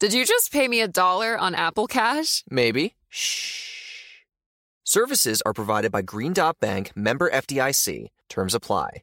Did you just pay me a dollar on Apple Cash? Maybe. Shh. Services are provided by Green Dot Bank, member FDIC. Terms apply.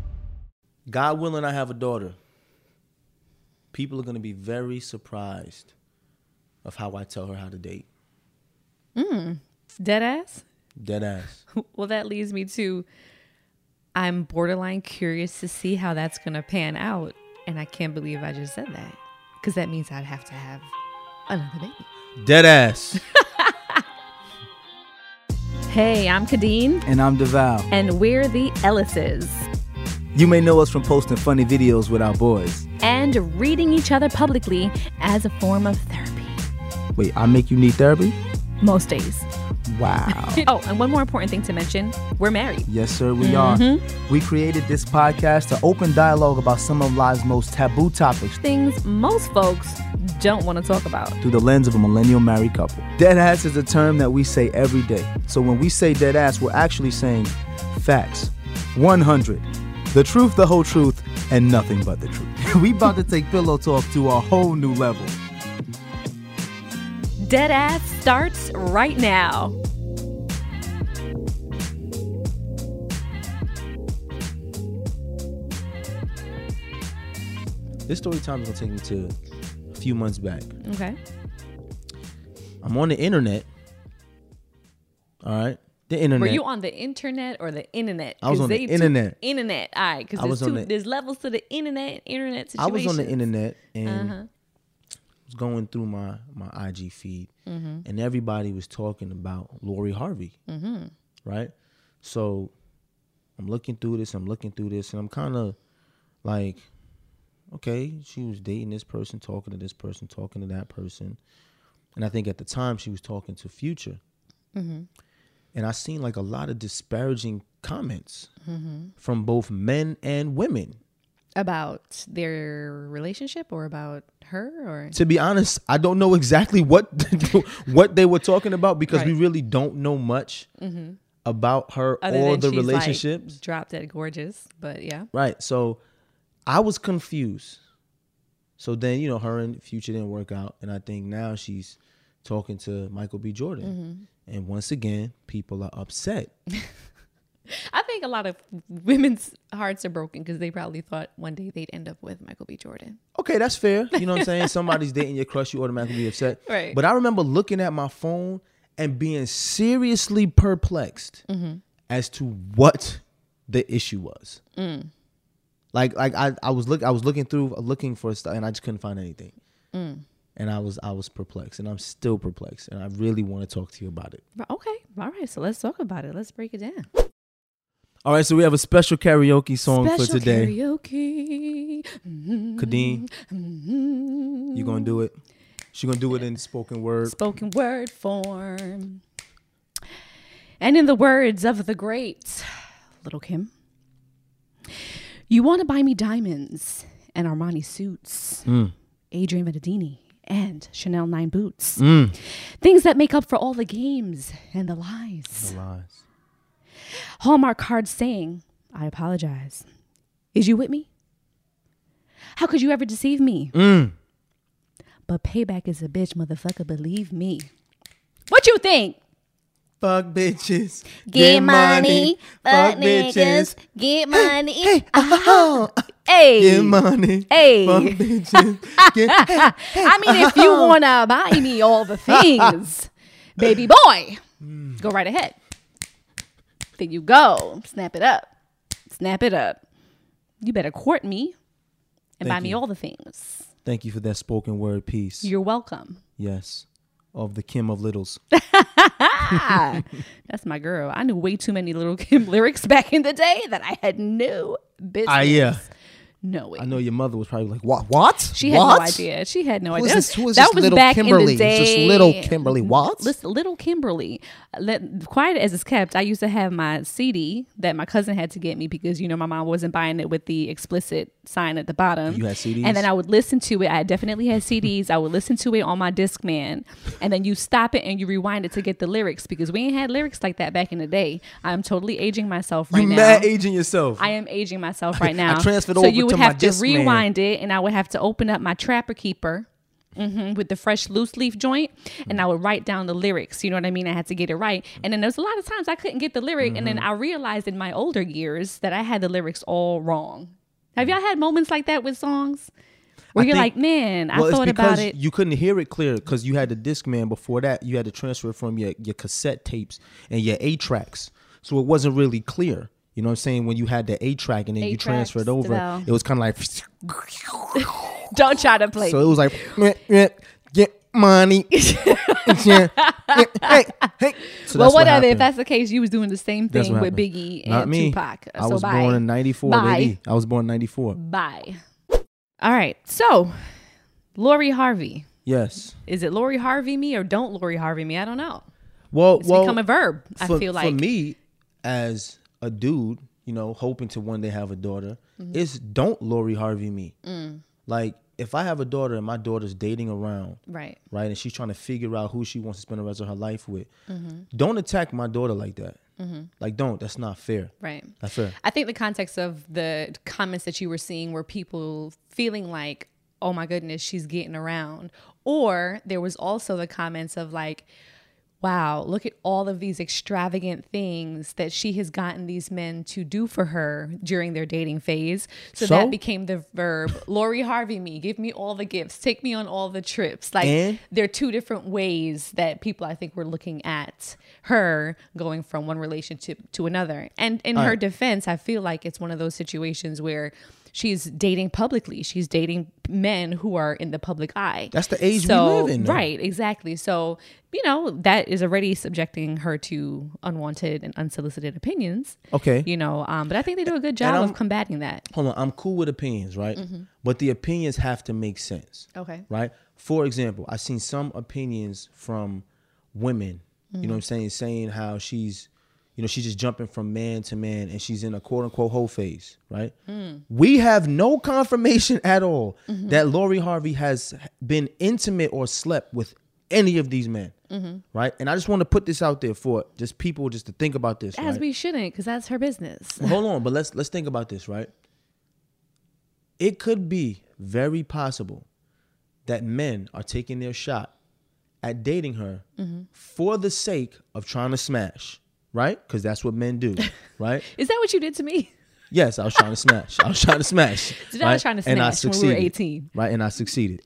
God willing, I have a daughter. People are going to be very surprised of how I tell her how to date. Mm. Dead ass? Dead ass. Well, that leads me to I'm borderline curious to see how that's going to pan out. And I can't believe I just said that because that means I'd have to have another baby. Dead ass. Hey, I'm Kadeen, and I'm DeVal. and we're the Ellises. You may know us from posting funny videos with our boys. And reading each other publicly as a form of therapy. Wait, I make you need therapy? Most days. Wow. Oh, and one more important thing to mention we're married. yes, sir, we are. Mm-hmm. We created this podcast to open dialogue about some of life's most taboo topics Things most folks don't want to talk about. through the lens of a millennial married couple. Dead ass is a term that we say every day. So when we say dead ass, we're actually saying facts. 100. The truth, the whole truth, and nothing but the truth. we about to take pillow talk to a whole new level. Dead ass starts right now. This story time is gonna take me to a few months back. Okay. I'm on the internet. All right, the internet. Were you on the internet or the internet? I was on the internet. Internet. All right, because there's two. the- There's levels to the internet. Internet situation. I was on the internet and Uh-huh. was going through my my IG feed, Mm-hmm. and everybody was talking about Lori Harvey, Mm-hmm. right? So I'm looking through this, I'm looking through this, and I'm kind of like, okay, she was dating this person, talking to this person, talking to that person, and I think at the time she was talking to Future, Mm-hmm. And I seen like a lot of disparaging comments Mm-hmm. from both men and women. about their relationship or about her or to be honest, I don't know exactly what what they were talking about because we really don't know much about her other or the she's relationships. like drop dead gorgeous. But yeah. right. So I was confused. So then, you know, her and Future didn't work out. And I think now she's talking to Michael B. Jordan. And once again, people are upset. I think a lot of women's hearts are broken because they probably thought one day they'd end up with Michael B. Jordan. Okay, that's fair. You know what I'm saying? Somebody's dating your crush, you automatically be upset. Right. But I remember looking at my phone and being seriously perplexed Mm-hmm. as to what the issue was. Mm. Like, like I, I was look, I was looking through, looking for stuff, and I just couldn't find anything. Mm. And I was I was perplexed, and I'm still perplexed, and I really want to talk to you about it. Okay. All right. So let's talk about it. Let's break it down. All right, so we have a special karaoke song Special for today. Karaoke. Mm-hmm. Kadeen, Mhm. you gonna do it? She gonna do it in spoken word. spoken word form. And in the words of the great Little Kim, you want to buy me diamonds and Armani suits, Mm. Adrian and Chanel 9 boots. Things that make up for all the games and the lies. Lies. Hallmark card saying, I apologize. Is you with me? How could you ever deceive me? Mm. But payback is a bitch, motherfucker. Believe me. What you think? Fuck bitches. Get money, fuck niggas, get money. Hey, hey, Get money. Hey. Fuck bitches. Get, I mean, if you wanna buy me all the things, baby boy, go right ahead. There you go. Snap it up. Snap it up. You better court me and Thank buy me all the things. Thank you for that spoken word piece. You're welcome. yes. Of the Kim of Littles. Ah, that's my girl. I knew way too many little Kim lyrics back in the day that I had no business Ah, yeah. Knowing. I know your mother was probably like, "What? What? She had what? no idea. She had no Who idea. this- is that was little back Kimberly? in the day. this little Kimberly Watts? Listen, little Kimberly. Let, quiet as it's kept. I used to have my CD that my cousin had to get me because you know my mom wasn't buying it with the explicit sign at the bottom. You had CDs? and then I would listen to it. I definitely had CDs. I would listen to it on my Discman, and then you stop it and you rewind it to get the lyrics because we ain't had lyrics like that back in the day. I'm totally aging myself right now. You now. mad aging yourself. I am aging myself right now. I transferred so over you would have to rewind it, and I would have to open up my Trapper Keeper. hmm with the fresh loose leaf joint, and I would write down the lyrics. You know what I mean? I had to get it right. And then there's a lot of times I couldn't get the lyric, and then Mm-hmm. I realized in my older years that I had the lyrics all wrong. Have y'all had moments like that with songs? Where I you're think- like, man, I well, it's thought because about it. you couldn't hear it clear because you had the Discman. Before that, you had to transfer from your, your cassette tapes and your 8-tracks, so it wasn't really clear. You know what I'm saying? When you had the 8-track and then you transferred over, it was kind of like. Don't try to play. So it was like, "Meh, meh, get money. Yeah, hey, hey. So well, that's what whatever. if that's the case, you was doing the same thing with. Biggie Not and me. Tupac. I so was bye. born in '94, Bye. baby. I was born in '94. Bye. All right. So, Lori Harvey. Yes. Is it Lori Harvey me or don't Lori Harvey me? I don't know. Well, It's well, become a verb. I feel like for me as a dude, you know, hoping to one day have a daughter, Mm-hmm. is don't Lori Harvey me. Mm. Like if I have a daughter and my daughter's dating around, right. right, and she's trying to figure out who she wants to spend the rest of her life with, Mm-hmm. don't attack my daughter like that. Like don't. That's not fair. Right. That's fair. I think the context of the comments that you were seeing were people feeling like, oh my goodness, she's getting around. Or there was also the comments of like, wow, look at all of these extravagant things that she has gotten these men to do for her during their dating phase. So, So? that became the verb Lori Harvey me, give me all the gifts, take me on all the trips. Like And? there are two different ways that people I think were looking at her going from one relationship to another. And in her right. defense, I feel like it's one of those situations where she's dating publicly. She's dating men who are in the public eye. That's the age we live in, though. Right, exactly. So, you know, that is already subjecting her to unwanted and unsolicited opinions. Okay. You know, um, but I think they do a good job of combating that. Hold on. I'm cool with opinions, right? Mm-hmm. But the opinions have to make sense. Okay. right? For example, I've seen some opinions from women, you Mm. know what I'm saying, saying how she's, you know, she's just jumping from man to man and she's in a quote unquote whole phase, right? Mm. We have no confirmation at all Mm-hmm. that Lori Harvey has been intimate or slept with any of these men, Mm-hmm. right? And I just want to put this out there for just people just to think about this. As right? we shouldn't, because that's her business. Well, hold on, but let's let's think about this, right? It could be very possible that men are taking their shot at dating her Mm-hmm. for the sake of trying to smash, right? Because that's what men do, right? Is that what you did to me? Yes, I was trying to smash. I was trying to smash. Did I was trying to And I smash when we were 18. right? And I succeeded.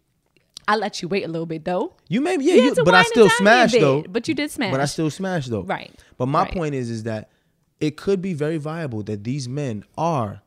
I let you wait a little bit though. You may, yeah, You but I still dine me a smashed bit, though. but you did smash. But I still smashed though. Right. But my Right. point is, is that it could be very viable that these men are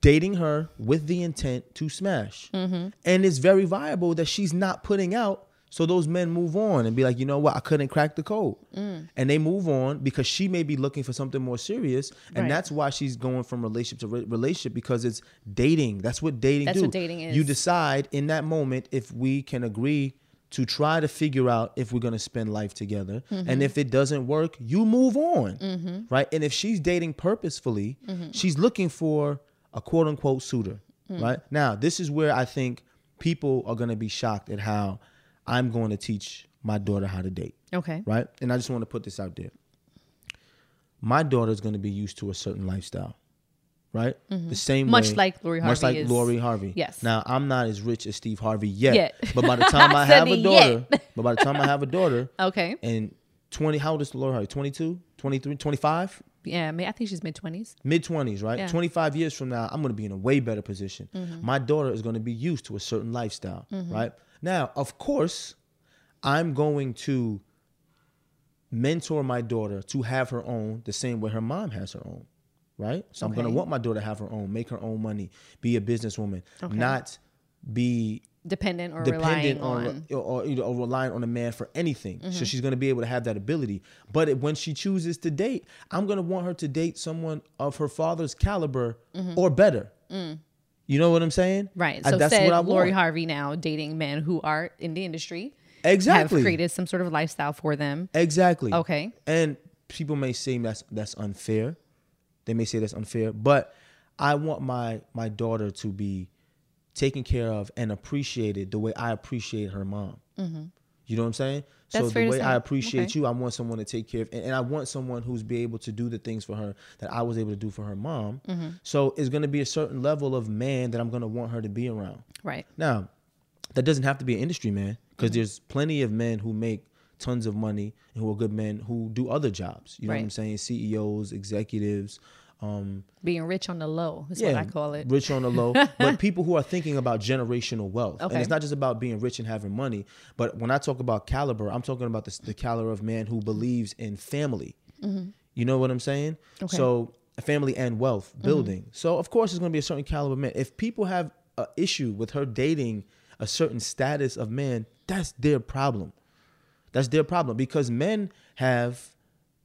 dating her with the intent to smash. Mm-hmm. And it's very viable that she's not putting out. So those men move on and be like, you know what, I couldn't crack the code. And they move on because she may be looking for something more serious. And Right. that's why she's going from relationship to re- relationship because it's dating. That's what dating That's do. what dating is. You decide in that moment if we can agree to try to figure out if we're going to spend life together. Mm-hmm. And if it doesn't work, you move on. Right? And if she's dating purposefully, Mm-hmm. she's looking for a quote unquote suitor. Mm. Right? Now, this is where I think people are going to be shocked at how I'm going to teach my daughter how to date. Okay. Right? And I just want to put this out there. My daughter is going to be used to a certain lifestyle. Right? The same Mm-hmm. Much way- like Lori Harvey. Much like is- Lori Harvey. Yes. Now, I'm not as rich as Steve Harvey yet. Yet. But by the time I have a daughter, but by the time I have a daughter, Okay. and 20, how old is Lori Harvey? 22, 23, 25? Yeah, I, mean, I think she's mid twenties. Mid 20s, right? Yeah. 25 years from now, I'm going to be in a way better position. My daughter is going to be used to a certain lifestyle, right? Now, of course, I'm going to mentor my daughter to have her own the same way her mom has her own, right? So I'm going to want my daughter to have her own, make her own money, be a businesswoman, not be Dependent or dependent relying on, on. or, or, you know, or relying on a man for anything. Mm-hmm. So she's going to be able to have that ability. But it- when she chooses to date, I'm going to want her to date someone of her father's caliber or better. You know what I'm saying? Mm-hmm. Right. I- So that's said what I Lori want. Harvey now dating men who are in the industry. Exactly. Have created some sort of lifestyle for them. Exactly. Okay. And people may say that's that's unfair. They may say that's unfair, but I want my my daughter to be taken care of and appreciated the way I appreciate her mom. You know what I'm saying? so. That's fair the way. I appreciate Okay. you, I want someone to take care of, and, and I want someone who's be able to do the things for her that I was able to do for her mom. Mm-hmm. So it's going to be a certain level of man that I'm going to want her to be around. Right. Now, that doesn't have to be an industry man because Mm-hmm. there's plenty of men who make tons of money and who are good men who do other jobs. You know what I'm saying? CEOs, executives, um, Being rich on the low is yeah, what I call it. rich on the low, but people who are thinking about generational wealth. And it's not just about being rich and having money, but when I talk about caliber, I'm talking about the, the caliber of man who believes in family. You know what I'm saying? Mm-hmm. Okay. Mm-hmm. So family and wealth building. So of course, there's going to be a certain caliber of man. If people have an issue with her dating a certain status of man, that's their problem. That's their problem because men have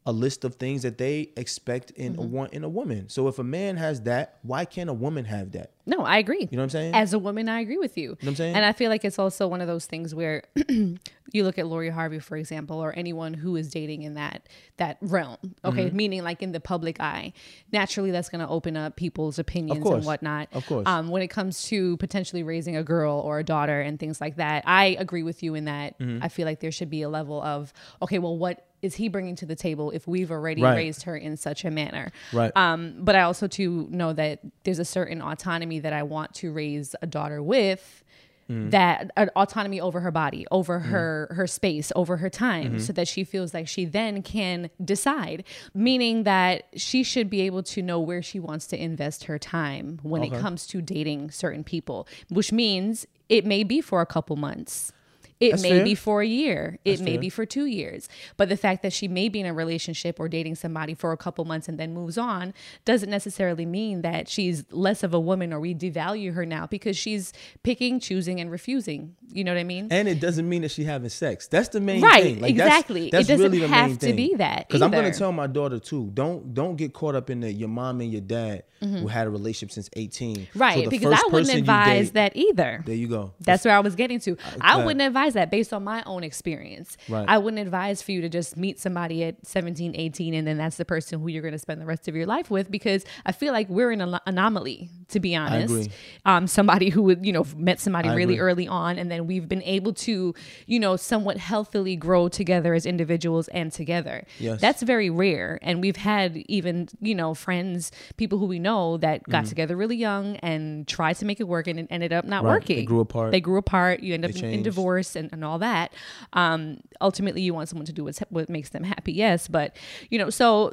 a list of things that they expect in Mm-hmm. a want in a woman. So if a man has that, why can't a woman have that? No, I agree. You know what I'm saying? As a woman, I agree with you. what I'm saying? And I feel like it's also one of those things where you look at Lori Harvey, for example, or anyone who is dating in that that realm. Okay, Mm-hmm. meaning like in the public eye. Naturally, that's going to open up people's opinions and whatnot. Of course. Um, when it comes to potentially raising a girl or a daughter and things like that, I agree with you in that. Mm-hmm. I feel like there should be a level of okay, well, what is he bringing to the table if we've already Right. raised her in such a manner? Right. Um, but I also too know that there's a certain autonomy that I want to raise a daughter with. Mm. That an autonomy over her body, over mm. her her space, over her time, mm-hmm. so that she feels like she then can decide. Meaning that she should be able to know where she wants to invest her time when it comes to dating certain people, which means it may be for a couple months. It That's may fair. be for a year. It may fair. be for two years. But the fact that she may be in a relationship or dating somebody for a couple months and then moves on doesn't necessarily mean that she's less of a woman or we devalue her now because she's picking, choosing, and refusing. You know what I mean? and it doesn't mean that she having sex. That's the main Right, thing. that's- exactly. It That's, doesn't really have to be that Because I'm gonna tell my daughter too. Don't don't get caught up in the your mom and your dad who had a relationship since 18. So Mm-hmm. right. the because first I wouldn't advise date- that either. There you go. That's where I was getting to. I okay. wouldn't advise that based on my own experience. Right. I wouldn't advise for you to just meet somebody at 17, 18, and then that's the person who you're going to spend the rest of your life with because I feel like we're an ano- anomaly, to be honest. Um, somebody who would, you know, met somebody I really agree. early on, and then we've been able to, you know, somewhat healthily grow together as individuals and together. Yes. That's very rare. And we've had even, you know, friends, people who we know that got together really young and tried to make it work and it ended up not Mm-hmm. Right. working. They grew apart. They grew apart. You end up in, in divorce and, and all that. Um, ultimately, you want someone to do what's, what makes them happy. Yes. But, you know, so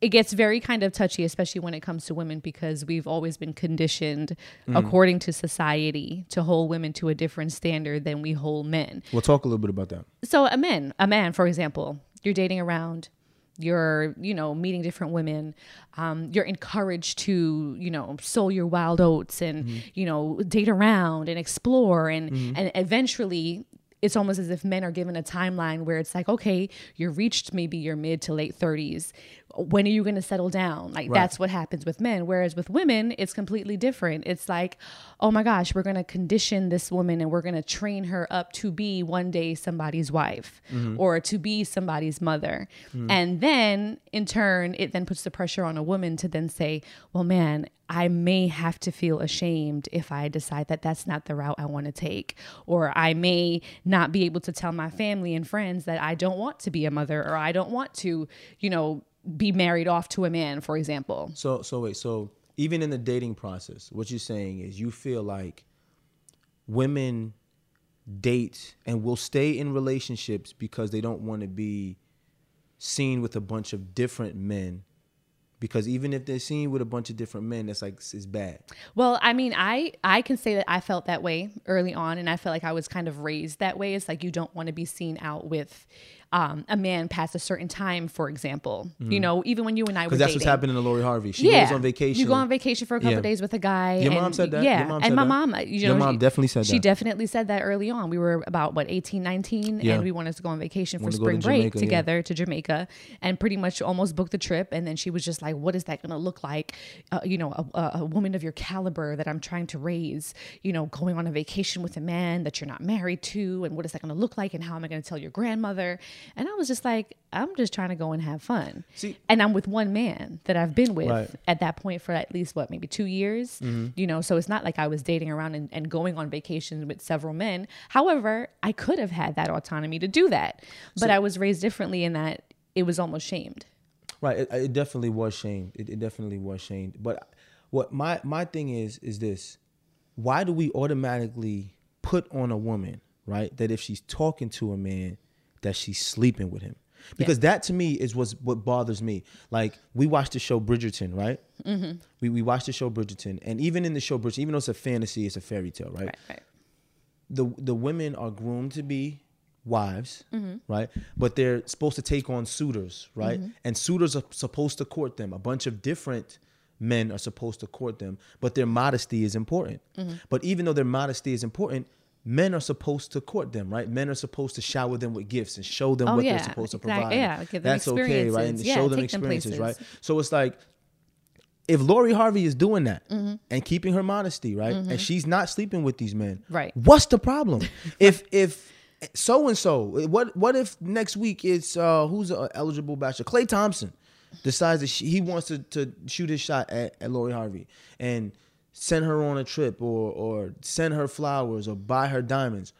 it gets very kind of touchy, especially when it comes to women, because we've always been conditioned, Mm-hmm. according to society, to hold women to a different standard than we hold men. We'll talk a little bit about that. So a man, a man, for example, you're dating around, you're you know meeting different women um, you're encouraged to you know sow your wild oats and Mm-hmm. you know date around and explore. And and eventually it's almost as if men are given a timeline where it's like okay you've reached maybe your mid to late 30s when are you going to settle down? Like that's what happens with men. Whereas with women it's completely different. It's like oh my gosh we're going to condition this woman and we're going to train her up to be one day somebody's wife mm-hmm. or to be somebody's mother. Mm-hmm. And then in turn it then puts the pressure on a woman to then say well man I may have to feel ashamed if I decide that that's not the route I want to take. Or I may not be able to tell my family and friends that I don't want to be a mother or I don't want to, you know, be married off to a man, for example. So so wait, so even in the dating process, what you're saying is you feel like women date and will stay in relationships because they don't want to be seen with a bunch of different men. Because even if they're seen with a bunch of different men, that's like it's bad. Well, I mean, I I can say that I felt that way early on, and I felt like I was kind of raised that way. It's like you don't want to be seen out with um, a man past a certain time, for example. You know, even when you and I were Because that's dating. what's happening to Lori Harvey. She goes on vacation. You go on vacation for a couple Yeah. days with a guy. Your mom said that? Yeah, Your mom and my that? mom, you know, Your mom she- definitely said that. She definitely said that early on. We were about what 18, 19, Yeah. and we wanted to go on vacation for to spring to break Jamaica, yeah. together to Jamaica, and pretty much almost booked the trip. And then she was just like, "What is that going to look like? Uh, you know, a, a, a woman of your caliber that I'm trying to raise. You know, going on a vacation with a man that you're not married to, and what is that going to look like? And how am I going to tell your grandmother?" And I was just like, "I'm just trying to go and have fun." See- and I'm with one man that I've been with Right. at that point for at least what maybe two years Mm-hmm. you know so it's not like i was dating around and, and going on vacations with several men however i could have had that autonomy to do that but i was raised differently in that it was almost shamed Right. It, it definitely was shamed. It, it definitely was shamed. But what my my thing is is this: Why do we automatically put on a woman, right, that if she's talking to a man, that she's sleeping with him? Because that to me is what's what bothers me. Like we watched the show Bridgerton, right? Mm-hmm. We we watched the show Bridgerton, and even in the show Bridgerton, even though it's a fantasy, it's a fairy tale, right? right right the the women are groomed to be wives, mm-hmm. right? But they're supposed to take on suitors, right? Mm-hmm. And suitors are supposed to court them. A bunch of different men are supposed to court them, but their modesty is important. Mm-hmm. But even though their modesty is important, men are supposed to court them, right? Men are supposed to shower them with gifts and show them Oh, what yeah, they're supposed to exact- provide. yeah, give them That's okay, right? And. Yeah, show them take them experiences, right? So it's like if Lori Harvey is doing that Mm-hmm. and keeping her modesty, right, and she's not sleeping with these men, Right. What's the problem? if if so and so, what what if next week it's uh who's an eligible bachelor? Klay Thompson decides that she, he wants to, to shoot his shot at, at Lori Harvey and send her on a trip or or send her flowers or buy her diamonds.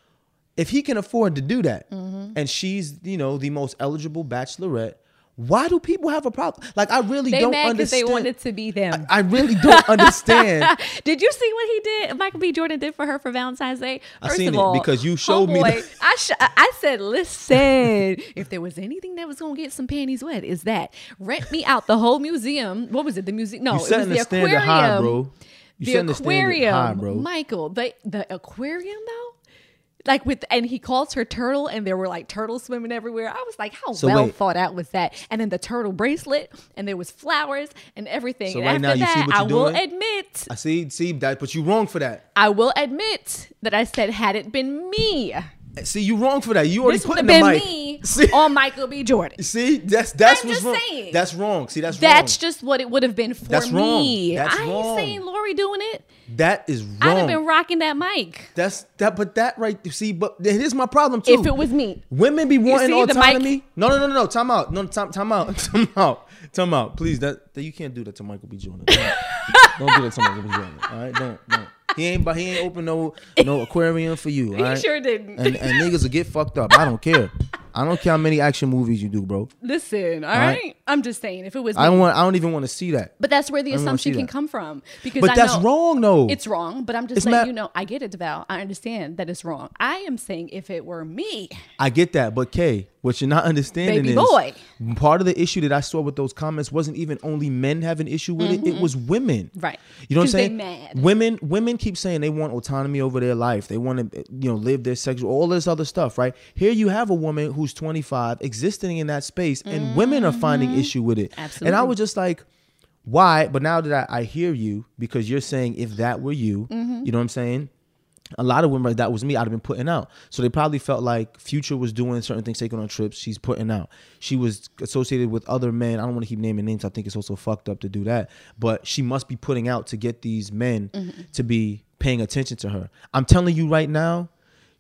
If he can afford to do that, Mm-hmm. and she's you know the most eligible bachelorette, why do people have a problem? Like I really they don't mad because they understand. wanted to be them I really don't understand. did you see what he did michael b jordan did for her for valentine's day I First seen of it all, because you showed me the- I, sh- I said listen if there was anything that was gonna get some panties wet is that rent me out the whole museum what was it the museum no You it was the the aquarium high, bro. You the aquarium high, bro. michael the, the aquarium though like with and he calls her turtle and there were like turtles swimming everywhere i was like how So well wait. thought out was that and then the turtle bracelet and there was flowers and everything So and right after now you see that what i you're will doing? admit I see, see that, but you wrong for that. i will admit that i said had it been me See, you wrong for that. You already this put would in the been mic. me See, on michael b jordan see, that's that's I'm what's just wrong. saying. That's wrong. See, that's that's wrong. just what it would have been for That's wrong. me That's i ain't wrong. saying lori doing it that is wrong. i'd have been rocking that mic that's that, but that right. See, but here's my problem too. if it was me Women be wanting see autonomy. No, no, no, no, no. Time out. No, time, time out. Time out. Time out. Please, that, that you can't do that to Michael B. Jordan. Don't, don't do that to Michael B. Jordan. All right, don't, don't. He ain't, but he ain't open no, no aquarium for you. All right? sure didn't. And, and niggas will get fucked up. I don't care. I don't care how many action movies you do, bro. listen all right. right i'm just saying if it was me I don't want. I don't even want to see that. But that's where the I don't wanna assumption can that. come from. Because But I that's know wrong, though. It's wrong, but I'm just It's letting not- you know. I get it, Val. I understand that it's wrong. I am saying if it were me, I get that, but Kay, what you're not understanding Baby is boy. part of the issue that I saw with those comments wasn't even only men have an issue with it; it was women. Mm-hmm. Right. You know what I'm saying? mad. Women, women keep saying they want autonomy over their life. They want to, you know, live their sexual, all this other stuff. Right here, you have a woman who's who's 25 existing in that space, and women are finding issue with it. And I Mm-hmm. Was just like, why? But now that I, I hear you, because you're saying if that were you, Mm-hmm. you know what I'm saying? A lot of women, that was me, I'd have been putting out. So they probably felt like Future was doing certain things, taking on trips. She's putting out. She was associated with other men. I don't want to keep naming names. I think it's also fucked up to do that. But she must be putting out to get these men Mm-hmm. to be paying attention to her. I'm telling you right now,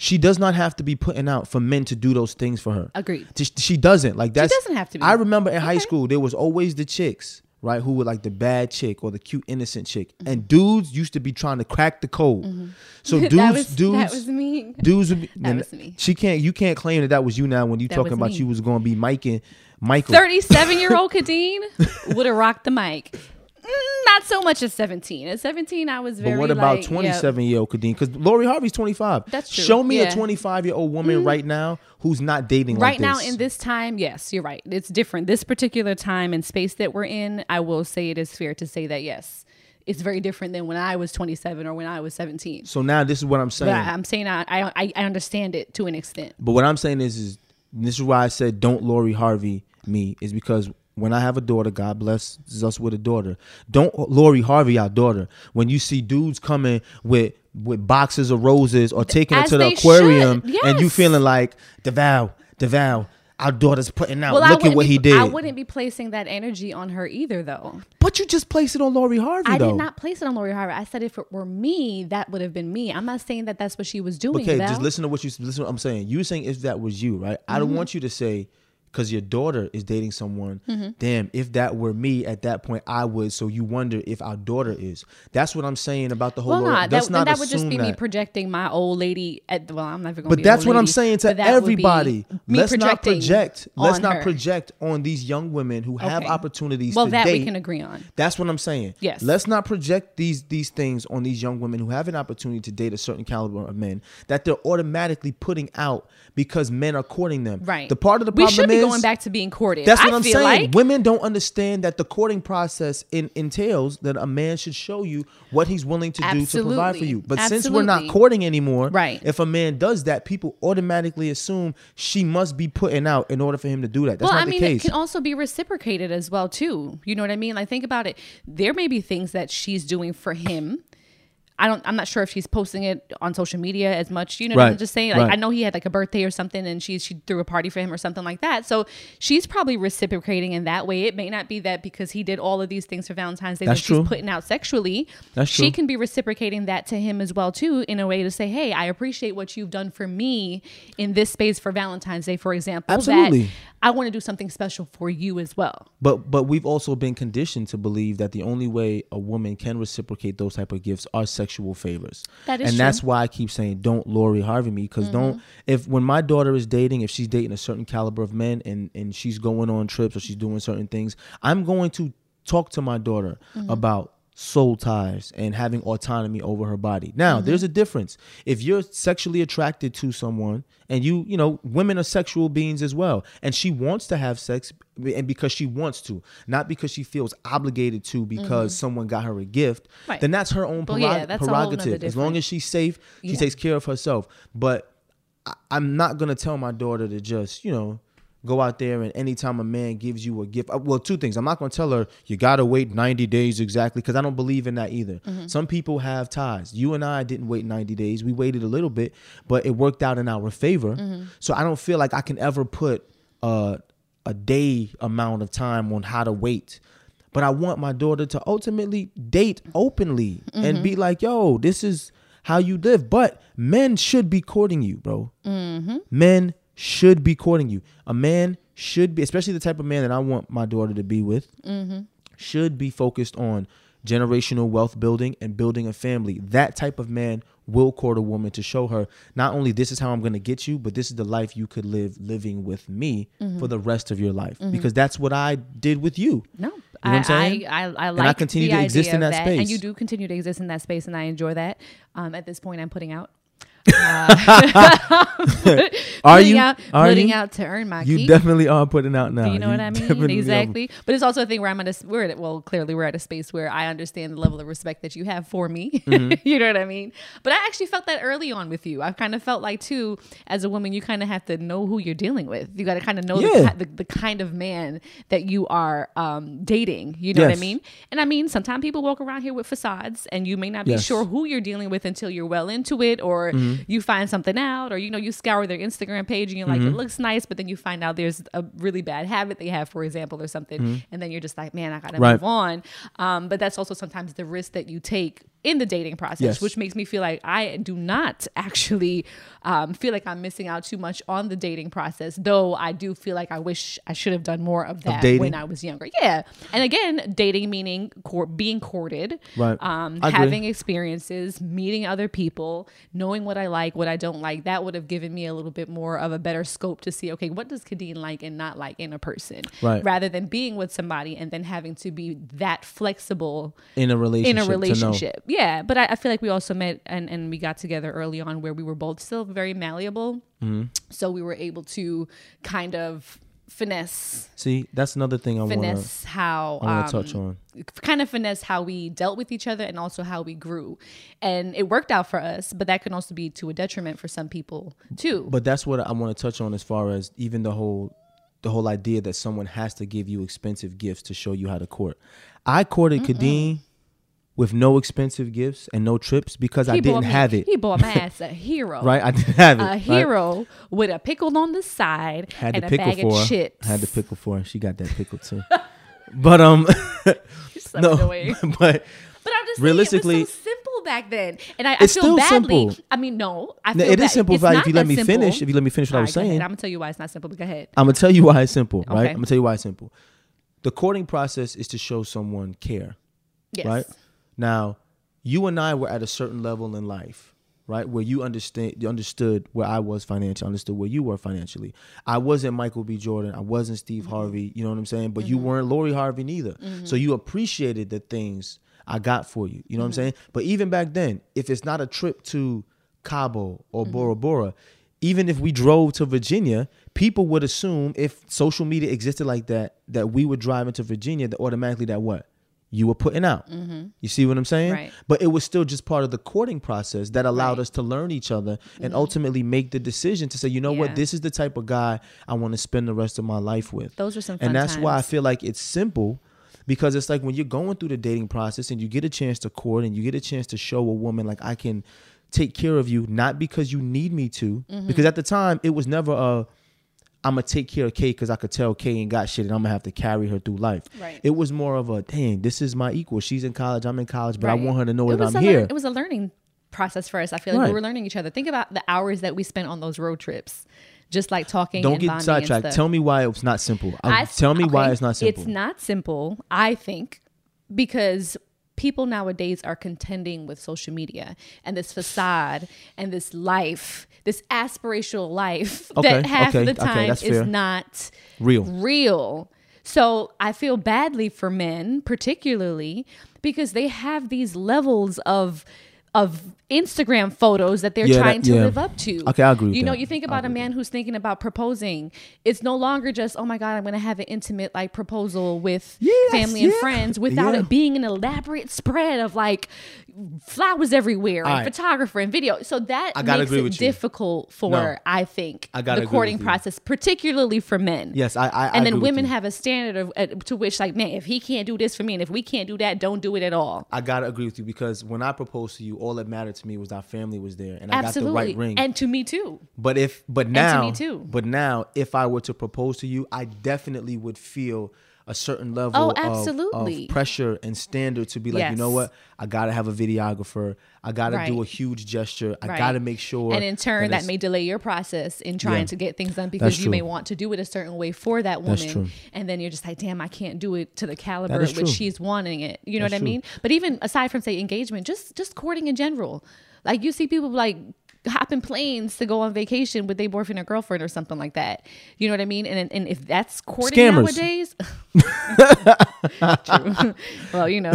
she does not have to be putting out for men to do those things for her. Agreed. She, she doesn't. Like that's doesn't have to be. I remember in high school there was always the chicks, right, who were like the bad chick or the cute innocent chick, Mm-hmm. and dudes used to be trying to crack the code. So dudes, that was dudes, that was me. dudes would be. That was me. She can't. You can't claim that that was you now when you That talking about me. you was going to be Mike and Michael. 37 year old Kadeen would have rocked the mic. Mm, not so much at 17. At 17, I was very But what about like, yeah. 27 year old Kadeen? Because Lori Harvey's 25. That's true. Show me a Yeah. Mm-hmm. 25 year old woman right now who's not dating right like now in this time yes you're right it's different this particular time and space that we're in i will say it is fair to say that yes it's very different than when i was 27 or when i was 17 So now this is what I'm saying. I, i'm saying I, I i understand it to an extent But what I'm saying is, is this is why I said don't Lori Harvey me is because when I have a daughter, God blesses us with a daughter. Don't Lori Harvey our daughter. When you see dudes coming with with boxes of roses or taking her As to the aquarium should, and you feeling like DeVal, DeVal, our daughter's putting out. well Look at what be, he did. i wouldn't be placing that energy on her either though but you just placed it on Lori Harvey i though. did not place it on lori harvey i said if it were me that would have been me i'm not saying that that's what she was doing Okay, just listen to what you listen. To what I'm saying. You saying if that was you, right? I Mm-hmm. don't want you to say because your daughter is dating someone. Mm-hmm. Damn, if that were me at that point, I would. So you wonder if our daughter is. That's what I'm saying about the whole. well, not let's that, not that would just be me projecting my old lady at well, I'm never going to But that's what I'm saying to but that would be everybody. Let's not project. Let's not her. project on these young women who have Okay. opportunities. Well, that we can agree on. That's what I'm saying. Yes. Let's not project these these things on these young women who have an opportunity to date a certain caliber of men that they're automatically putting out because men are courting them. Right. The part of the problem be is going back to being courted. That's what I am saying. Like. Women don't understand that the courting process in, entails that a man should show you what he's willing to do to provide for you. But since we're not courting anymore, Right. if a man does that, people automatically assume she must be putting out in order for him to do that. That's well, not I the mean, case. it can also be reciprocated as well too. You know what I mean? Like, think about it. There may be things that she's doing for him. I don't. I'm not sure if she's posting it on social media as much. You know what I'm just saying? Like, right. I know he had like a birthday or something, and she she threw a party for him or something like that. So she's probably reciprocating in that way. It may not be that because he did all of these things for Valentine's Day That's that true. she's putting out sexually. That's she true. can be reciprocating that to him as well too, in a way to say, "Hey, I appreciate what you've done for me in this space for Valentine's Day, for example. Absolutely. That I want to do something special for you as well." But but we've also been conditioned to believe that the only way a woman can reciprocate those type of gifts are sexual favors. That is and true. that's why I keep saying don't Lori Harvey me because don't mm-hmm. if when my daughter is dating if she's dating a certain caliber of men and and she's going on trips or she's doing certain things I'm going to talk to my daughter mm-hmm. about soul ties and having autonomy over her body. Now, mm-hmm. there's a difference. If you're sexually attracted to someone and you, you know, women are sexual beings as well, and she wants to have sex and because she wants to, not because she feels obligated to because mm-hmm. someone got her a gift, Right. then that's her own prerog- yeah, that's a whole nother prerogative. As long as she's safe, she Yeah. takes care of herself. But I- I'm not gonna tell my daughter to just, you know, go out there and anytime a man gives you a gift, uh, well, two things. I'm not gonna tell her you gotta wait 90 days exactly because I don't believe in that either. Mm-hmm. Some people have ties. You and I didn't wait 90 days. We waited a little bit, but it worked out in our favor. Mm-hmm. So I don't feel like I can ever put uh, a day amount of time on how to wait. But I want my daughter to ultimately date openly Mm-hmm. and be like, yo, this is how you live. But men should be courting you, bro. Mm-hmm. Men should be courting you. A man should be, especially the type of man that I want my daughter to be with, Mm-hmm. should be focused on generational wealth building and building a family. That type of man will court a woman to show her not only this is how I'm going to get you, but this is the life you could live living with me Mm-hmm. for the rest of your life. Because that's what I did with you. No, You know what I'm saying? I, I, I And like I continue the to exist in of that space. And you do continue to exist in that space, and I enjoy that. Um, at this point, I'm putting out. Are you? out Are putting you? out to earn my You keep. definitely are putting out now. you know what I mean? definitely are. Exactly. But it's also a thing where I'm at a we're at well, clearly we're at a space where I understand the level of respect that you have for me. Mm-hmm. you know what I mean? But I actually felt that early on with you. I've kind of felt like too, as a woman, you kind of have to know who you're dealing with. You got to kind of know Yeah. the, the, the kind of man that you are um, dating. You know what I mean? And I mean, sometimes people walk around here with facades, and you may not be Yes. sure who you're dealing with until you're well into it, or Mm-hmm. You find something out, or you know, you scour their Instagram page and you're like, Mm-hmm. it looks nice, but then you find out there's a really bad habit they have, for example, or something, and then you're just like, man, I gotta Mm-hmm. Right. move on. Um, but that's also sometimes the risk that you take in the dating process, Yes. which makes me feel like I do not actually um, feel like I'm missing out too much on the dating process, though I do feel like I wish I should have done more of that dating? when I was younger. Yeah, and again, dating meaning court, being courted, Right. Um, I agree. having experiences, meeting other people, knowing what I like, what I don't like. That would have given me a little bit more of a better scope to see, okay, what does Kadeen like and not like in a person, Right. Rather than being with somebody and then having to be that flexible in a relationship. in a relationship. Yeah, but I, I feel like we also met and, and we got together early on where we were both still very malleable. Mm-hmm. So we were able to kind of finesse See, that's another thing I want to finesse how I wanna um, touch on. kind of finesse how we dealt with each other and also how we grew and it worked out for us but that can also be to a detriment for some people too But that's what I want to touch on as far as even the whole the whole idea that someone has to give you expensive gifts to show you how to court. I courted Kadeen with no expensive gifts and no trips because I He bought didn't me- have it. he bought my ass a hero Right? I didn't have it. a right? hero with a pickle on the side Had and the a pickle bag for of her. chips Had the pickle for her. She got that pickle too. but um no, it but But I'm just Realistically- saying, it was so simple back then, and I, I feel badly. simple. I mean, no, I No, feel it is bad- simple it's if you let me simple. finish- if you let me finish what I was right, saying. I'm gonna tell you why it's not simple. But go ahead. I'm gonna tell you why it's simple, right? Okay. I'm gonna tell you why it's simple. The courting process is to show someone care, Yes. right? Now, you and I were at a certain level in life, right, where you understand, you understood where I was financially, understood where you were financially. I wasn't Michael B. Jordan, I wasn't Steve Mm-hmm. Harvey, you know what I'm saying? But you weren't Lori Harvey neither, so you appreciated the things I got for you. You know what I'm Mm-hmm. saying? But even back then, if it's not a trip to Cabo or Mm-hmm. Bora Bora, even if we drove to Virginia, people would assume if social media existed like that, that we would drive into Virginia, that automatically that what? You were putting out. You see what I'm saying? Right. But it was still just part of the courting process that allowed Right. Mm-hmm. us to learn each other and ultimately make the decision to say, you know Yeah. what, this is the type of guy I want to spend the rest of my life with. Those are some And that's why I feel like it's simple because it's like when you're going through the dating process and you get a chance to court and you get a chance to show a woman like I can take care of you not because you need me to Mm-hmm. because at the time it was never a I'm gonna take care of Kay because I could tell Kay ain't got shit and I'm gonna have to carry her through life. Right. It was more of a dang, this is my equal. She's in college, I'm in college, but I want her to know It that I'm lear- here. it was a learning process for us. I feel like Right. we were learning each other. Think about the hours that we spent on those road trips, just like talking. Don't get sidetracked. Tell me why it's not simple. I- tell me why it's not simple. It's not simple, I think, because people nowadays are contending with social media and this facade and this life, this aspirational life Okay, that half okay, the time that's is not Real. Real. So I feel badly for men, particularly because they have these levels of of Instagram photos that they're Yeah, that- trying to yeah. live up to. Okay, I agree with You know, that. you think about a man who's thinking about proposing. It's no longer just, oh my God, I'm going to have an intimate like proposal with Yes, family and friends without it being an elaborate spread of like flowers everywhere and right. photographer and video. So that I gotta makes agree it with you. difficult for, No. I think, I the courting process, particularly for men. Yes, I- I- I and then agree with women have a standard of uh, to which, like, man, if he can't do this for me, and if we can't do that, don't do it at all. I gotta agree with you because when I propose to you, all that mattered to me was our family was there and I got the right ring. and to me too. But if but now me too. but now if I were to propose to you, I definitely would feel a certain level Oh, of- absolutely. Of, pressure and standard to be like, you know what? I gotta have a videographer. I gotta do a huge gesture. I Right. gotta make sure And in turn, that it's- may delay your process in trying Yeah. to get things done because you may want to do it a certain way for that woman. And then you're just like, damn, I can't do it to the caliber at which she's wanting it. You know That's what I true. mean? But even aside from say engagement, just just courting in general. Like you see people like hopping planes to go on vacation with their boyfriend or girlfriend or something like that. You know what I mean? And and if that's courting Scammers. nowadays, True. well, you know,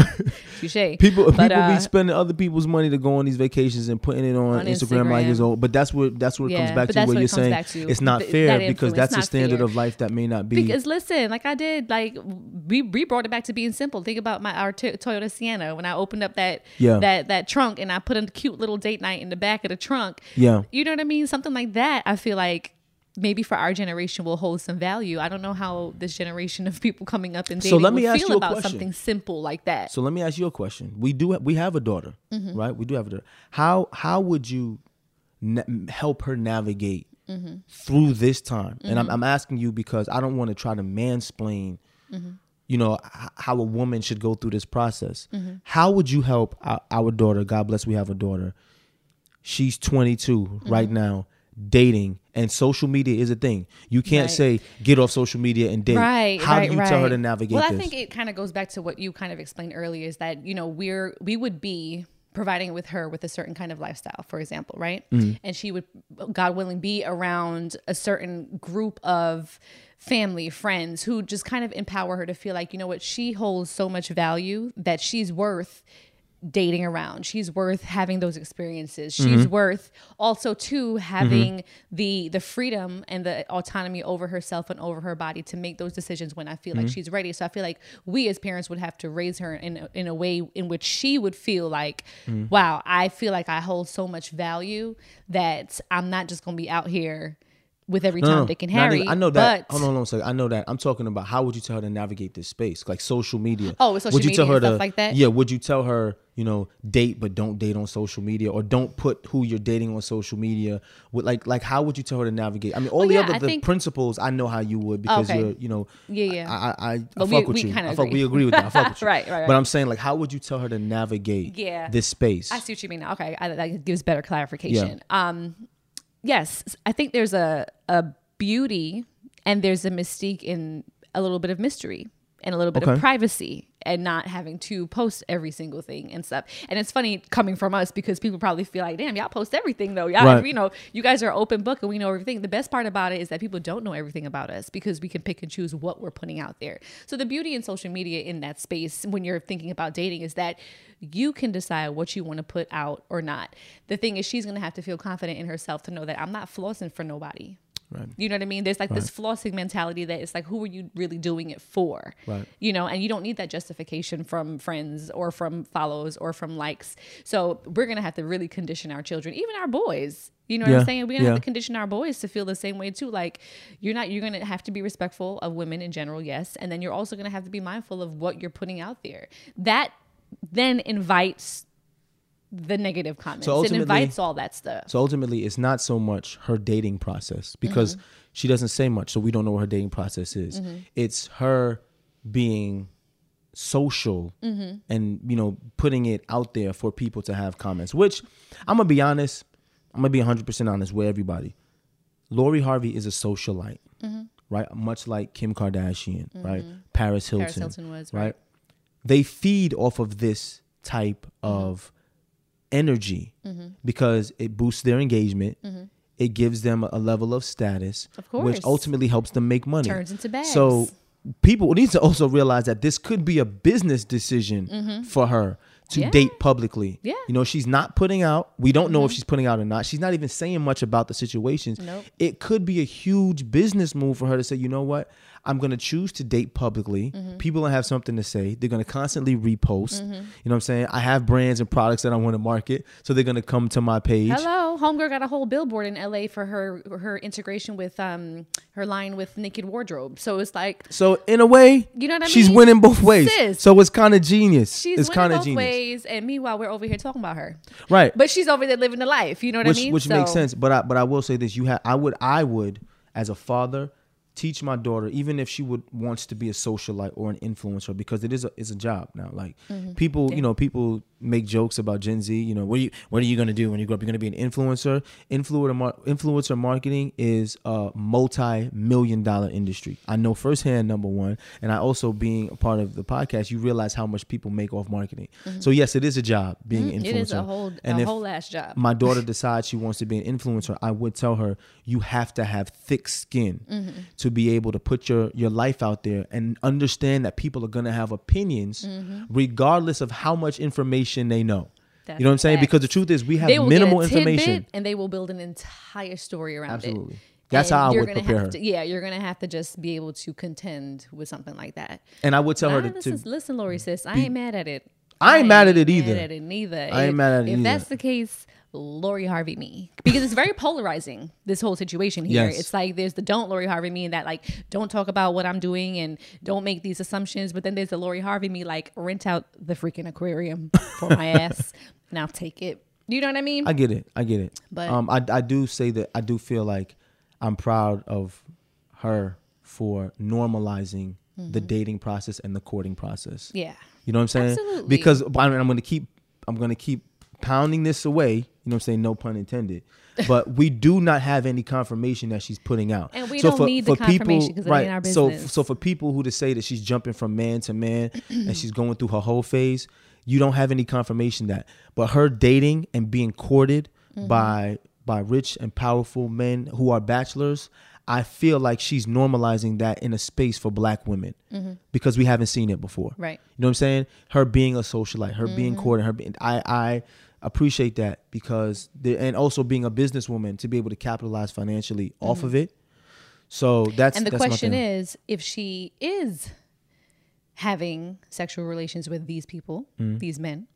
touche. People But, people uh, be spending other people's money to go on these vacations and putting it on, On Instagram, like it's old. But that's what that's what it Yeah, comes back to where what you're saying it's not Th- fair because that's a standard fair. of life that may not be. Because listen, like I did, like we we brought it back to being simple. Think about my our t- Toyota Sienna when I opened up that Yeah. that that trunk and I put a cute little date night in the back of the trunk. Yeah. you know what I mean. Something like that. I feel like maybe for our generation will hold some value. I don't know how this generation of people coming up and So let me will ask feel you about question. something simple like that. So let me ask you a question. We do we have a daughter, Mm-hmm. right? We do have a daughter. How how would you na- help her navigate Mm-hmm. through this time? And I'm I'm asking you because I don't want to try to mansplain. Mm-hmm. You know h- how a woman should go through this process. Mm-hmm. How would you help our, our daughter? God bless, we have a daughter. She's 22 Mm-hmm. right now, dating, and social media is a thing. You can't Right. say get off social media and date. Right. How right, do you right. tell her to navigate Well, this? I think it kind of goes back to what you kind of explained earlier is that, you know, we're we would be providing it with her with a certain kind of lifestyle, for example, right? Mm-hmm. And she would, God willing, be around a certain group of family, friends who just kind of empower her to feel like, you know what, she holds so much value that she's worth dating around. She's worth having those experiences. She's Mm-hmm. worth also too having the the freedom and the autonomy over herself and over her body to make those decisions when I feel Mm-hmm. like she's ready. So I feel like we as parents would have to raise her in a, in a way in which she would feel like, Mm-hmm. wow, I feel like I hold so much value that I'm not just going to be out here with every Tom, no. Dick, and Harry. even- I know that. But hold on, hold on a second. I know that. I'm talking about how would you tell her to navigate this space, like social media. Oh, with social would you tell media her and to, stuff like that? Yeah. Would you tell her, you know, date but don't date on social media, or don't put who you're dating on social media? With like, like how would you tell her to navigate? I mean, all Well, the yeah, other I the think- principles, I know how you would because Okay. you're, you know, Yeah, yeah. I, I, I, I fuck we- with we you. I fuck, agree. we agree with that. I fuck with you. Right, right, right. But I'm saying, like, how would you tell her to navigate? Yeah. This space. I see what you mean. Okay, I, that gives better clarification. Um, yes, I think there's a a beauty and there's a mystique in a little bit of mystery and a little bit Okay. of privacy and not having to post every single thing and stuff. And it's funny coming from us because people probably feel like, damn, y'all post everything though. Y'all, Right. you know, you guys are open book and we know everything. The best part about it is that people don't know everything about us because we can pick and choose what we're putting out there. So the beauty in social media in that space when you're thinking about dating is that you can decide what you want to put out or not. The thing is she's going to have to feel confident in herself to know that I'm not flossing for nobody. Right. You know what I mean? There's like this flossing mentality that it's like, who are you really doing it for? Right. You know, and you don't need that justification from friends or from follows or from likes. So we're gonna have to really condition our children, even our boys. You know what Yeah, I'm saying? We're gonna yeah. have to condition our boys to feel the same way too. Like you're not you're gonna have to be respectful of women in general, yes. And then you're also gonna have to be mindful of what you're putting out there. That then invites the negative comments. it ultimately- invites all that stuff. So ultimately, it's not so much her dating process because Mm-hmm. she doesn't say much, so we don't know what her dating process is. It's her being social Mm-hmm. and you know putting it out there for people to have comments. Which I'm gonna be honest, I'm gonna be 100 percent honest with everybody. Lori Harvey is a socialite, Mm-hmm. right? Much like Kim Kardashian, right? Paris Hilton, Paris Hilton was, right? right. They feed off of this type of energy Mm-hmm. because it boosts their engagement. It gives them a level of status, Of which ultimately helps them make money. Turns into bags. So people need to also realize that this could be a business decision for her to Mm-hmm. Yeah. date publicly. Yeah. Mm-hmm. You know, she's not putting out. We don't know if she's putting out or not. She's not even saying much about the situations. Nope. It could be a huge business move for her to say, you know what? I'm going to choose to date publicly. Mm-hmm. People will have something to say. They're going to constantly repost. You know what I'm saying? I have brands and products that I want to market, so they're going to come to my page. Hello, Homegirl got a whole billboard in LA for her her integration with um her line with Naked Wardrobe. So it's like So in a way, You know what I mean? she's winning both ways. Sis. So it's kind of genius. she's it's winning kind of both genius, ways, and meanwhile we're over here talking about her. right? But she's over there living the life. You know what which I mean? which makes sense. But I but I will say this: you have I would I would as a father teach my daughter, even if she would wants to be a socialite or an influencer, because it is a it's a job now. Like Mm-hmm. people, you know, people make jokes about Gen Z. You know, what are you what are you gonna do when you grow up? You're gonna be an influencer. Influencer mar- influencer marketing is a multi million dollar industry. I know firsthand. Number one, and I also being a part of the podcast, you realize how much people make off marketing. So yes, it is a job being an influencer. Mm-hmm. It is a whole And a whole ass job. My daughter decides she wants to be an influencer. I would tell her you have to have thick skin Mm-hmm. to be able to put your your life out there and understand that people are gonna have opinions Mm-hmm. regardless of how much information they know. That's you know what I'm saying? Because the truth is we have minimal information. and they will build an entire story around Absolutely. it. That's And how I you're would prepare her. to- yeah, you're gonna have to just be able to contend with something like that. And I would tell her to, listen, listen, Lori, sis, I ain't mad at it. I ain't mad at it mad either. at it neither. I ain't if, mad at it If either. that's the case, Lori Harvey me because it's very polarizing. This whole situation here. Yes. It's like there's the don't Lori Harvey me and that like don't talk about what I'm doing and don't make these assumptions. But then there's the Lori Harvey me like rent out the freaking aquarium for my ass and I'll take it. You know what I mean? I get it. I get it. But- um, I I do say that I do feel like I'm proud of her for normalizing the dating process and the courting process. yeah. You know what I'm saying? Absolutely. Because I mean, I'm going to keep I'm going to keep pounding this away. You know what I'm saying? No pun intended. But we do not have any confirmation that she's putting out. And we don't need the confirmation 'cause it ain't our So business. so so for people who to say that she's jumping from man to man and she's going through her whole phase, you don't have any confirmation that. But her dating and being courted Mm-hmm. by by rich and powerful men who are bachelors, I feel like she's normalizing that in a space for black women because we haven't seen it before. Mm-hmm. Right. You know what I'm saying? Her being a socialite, her being Mm-hmm. courted, her being I I appreciate that because the, and also being a businesswoman to be able to capitalize financially off of it. So that's Mm-hmm. and the that's question is if she is having sexual relations with these people, Mm-hmm. these men,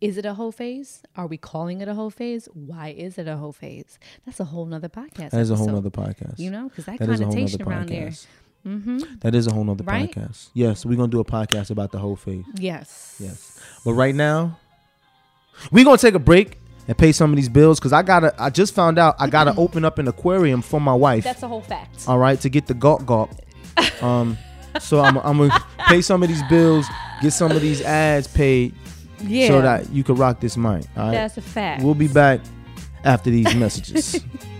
is it a whole phase? Are we calling it a whole phase? Why is it a whole phase? That's a whole nother podcast. that is a whole nother podcast. You know, because that, That is a whole nother connotation around there. podcast. That is a whole nother Right? podcast. Yes, we're gonna do a podcast about the whole phase. Yes. Yes. But right now, we're gonna take a break and pay some of these bills because I gotta I just found out I gotta open up an aquarium for my wife. That's a whole fact. all right, to get the gawk gawk. Um so I'm, I'm gonna pay some of these bills, get some of these ads paid yeah. so that you can rock this mic. All right. that's a fact. We'll be back after these messages.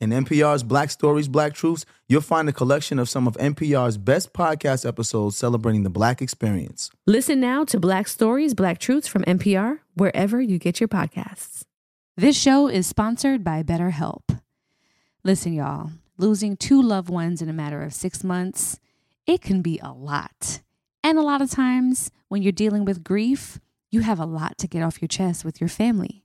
In NPR's Black Stories, Black Truths, you'll find a collection of some of NPR's best podcast episodes celebrating the black experience. Listen now to Black Stories, Black Truths from NPR, wherever you get your podcasts. This show is sponsored by BetterHelp. Listen, y'all, losing two loved ones in a matter of six months, it can be a lot. And a lot of times when you're dealing with grief, you have a lot to get off your chest with your family.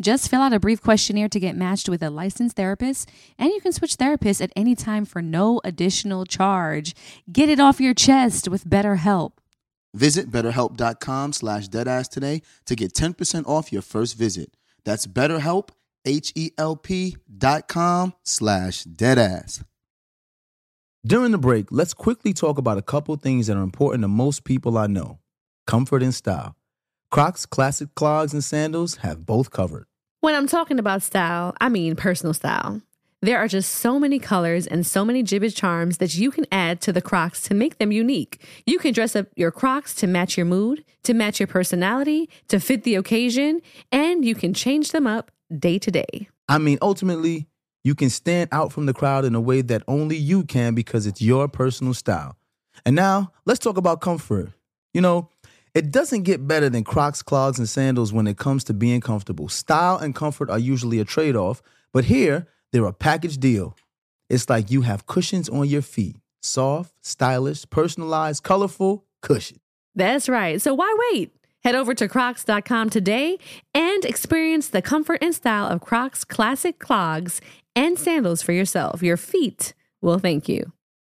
Just fill out a brief questionnaire to get matched with a licensed therapist, and you can switch therapists at any time for no additional charge. Get it off your chest with BetterHelp. Visit betterhelp.com slash deadass today to get 10% off your first visit. That's betterhelp, H-E-L-P dot com slash deadass. During the break, let's quickly talk about a couple things that are important to most people I know comfort and style. Crocs classic clogs and sandals have both covered. When I'm talking about style, I mean personal style. There are just so many colors and so many Jibbitz charms that you can add to the Crocs to make them unique. You can dress up your Crocs to match your mood, to match your personality, to fit the occasion, and you can change them up day to day. I mean, ultimately, you can stand out from the crowd in a way that only you can because it's your personal style. And now, let's talk about comfort. You know, it doesn't get better than Crocs, clogs, and sandals when it comes to being comfortable. Style and comfort are usually a trade off, but here, they're a package deal. It's like you have cushions on your feet soft, stylish, personalized, colorful cushion. That's right. So why wait? Head over to crocs.com today and experience the comfort and style of Crocs classic clogs and sandals for yourself. Your feet will thank you.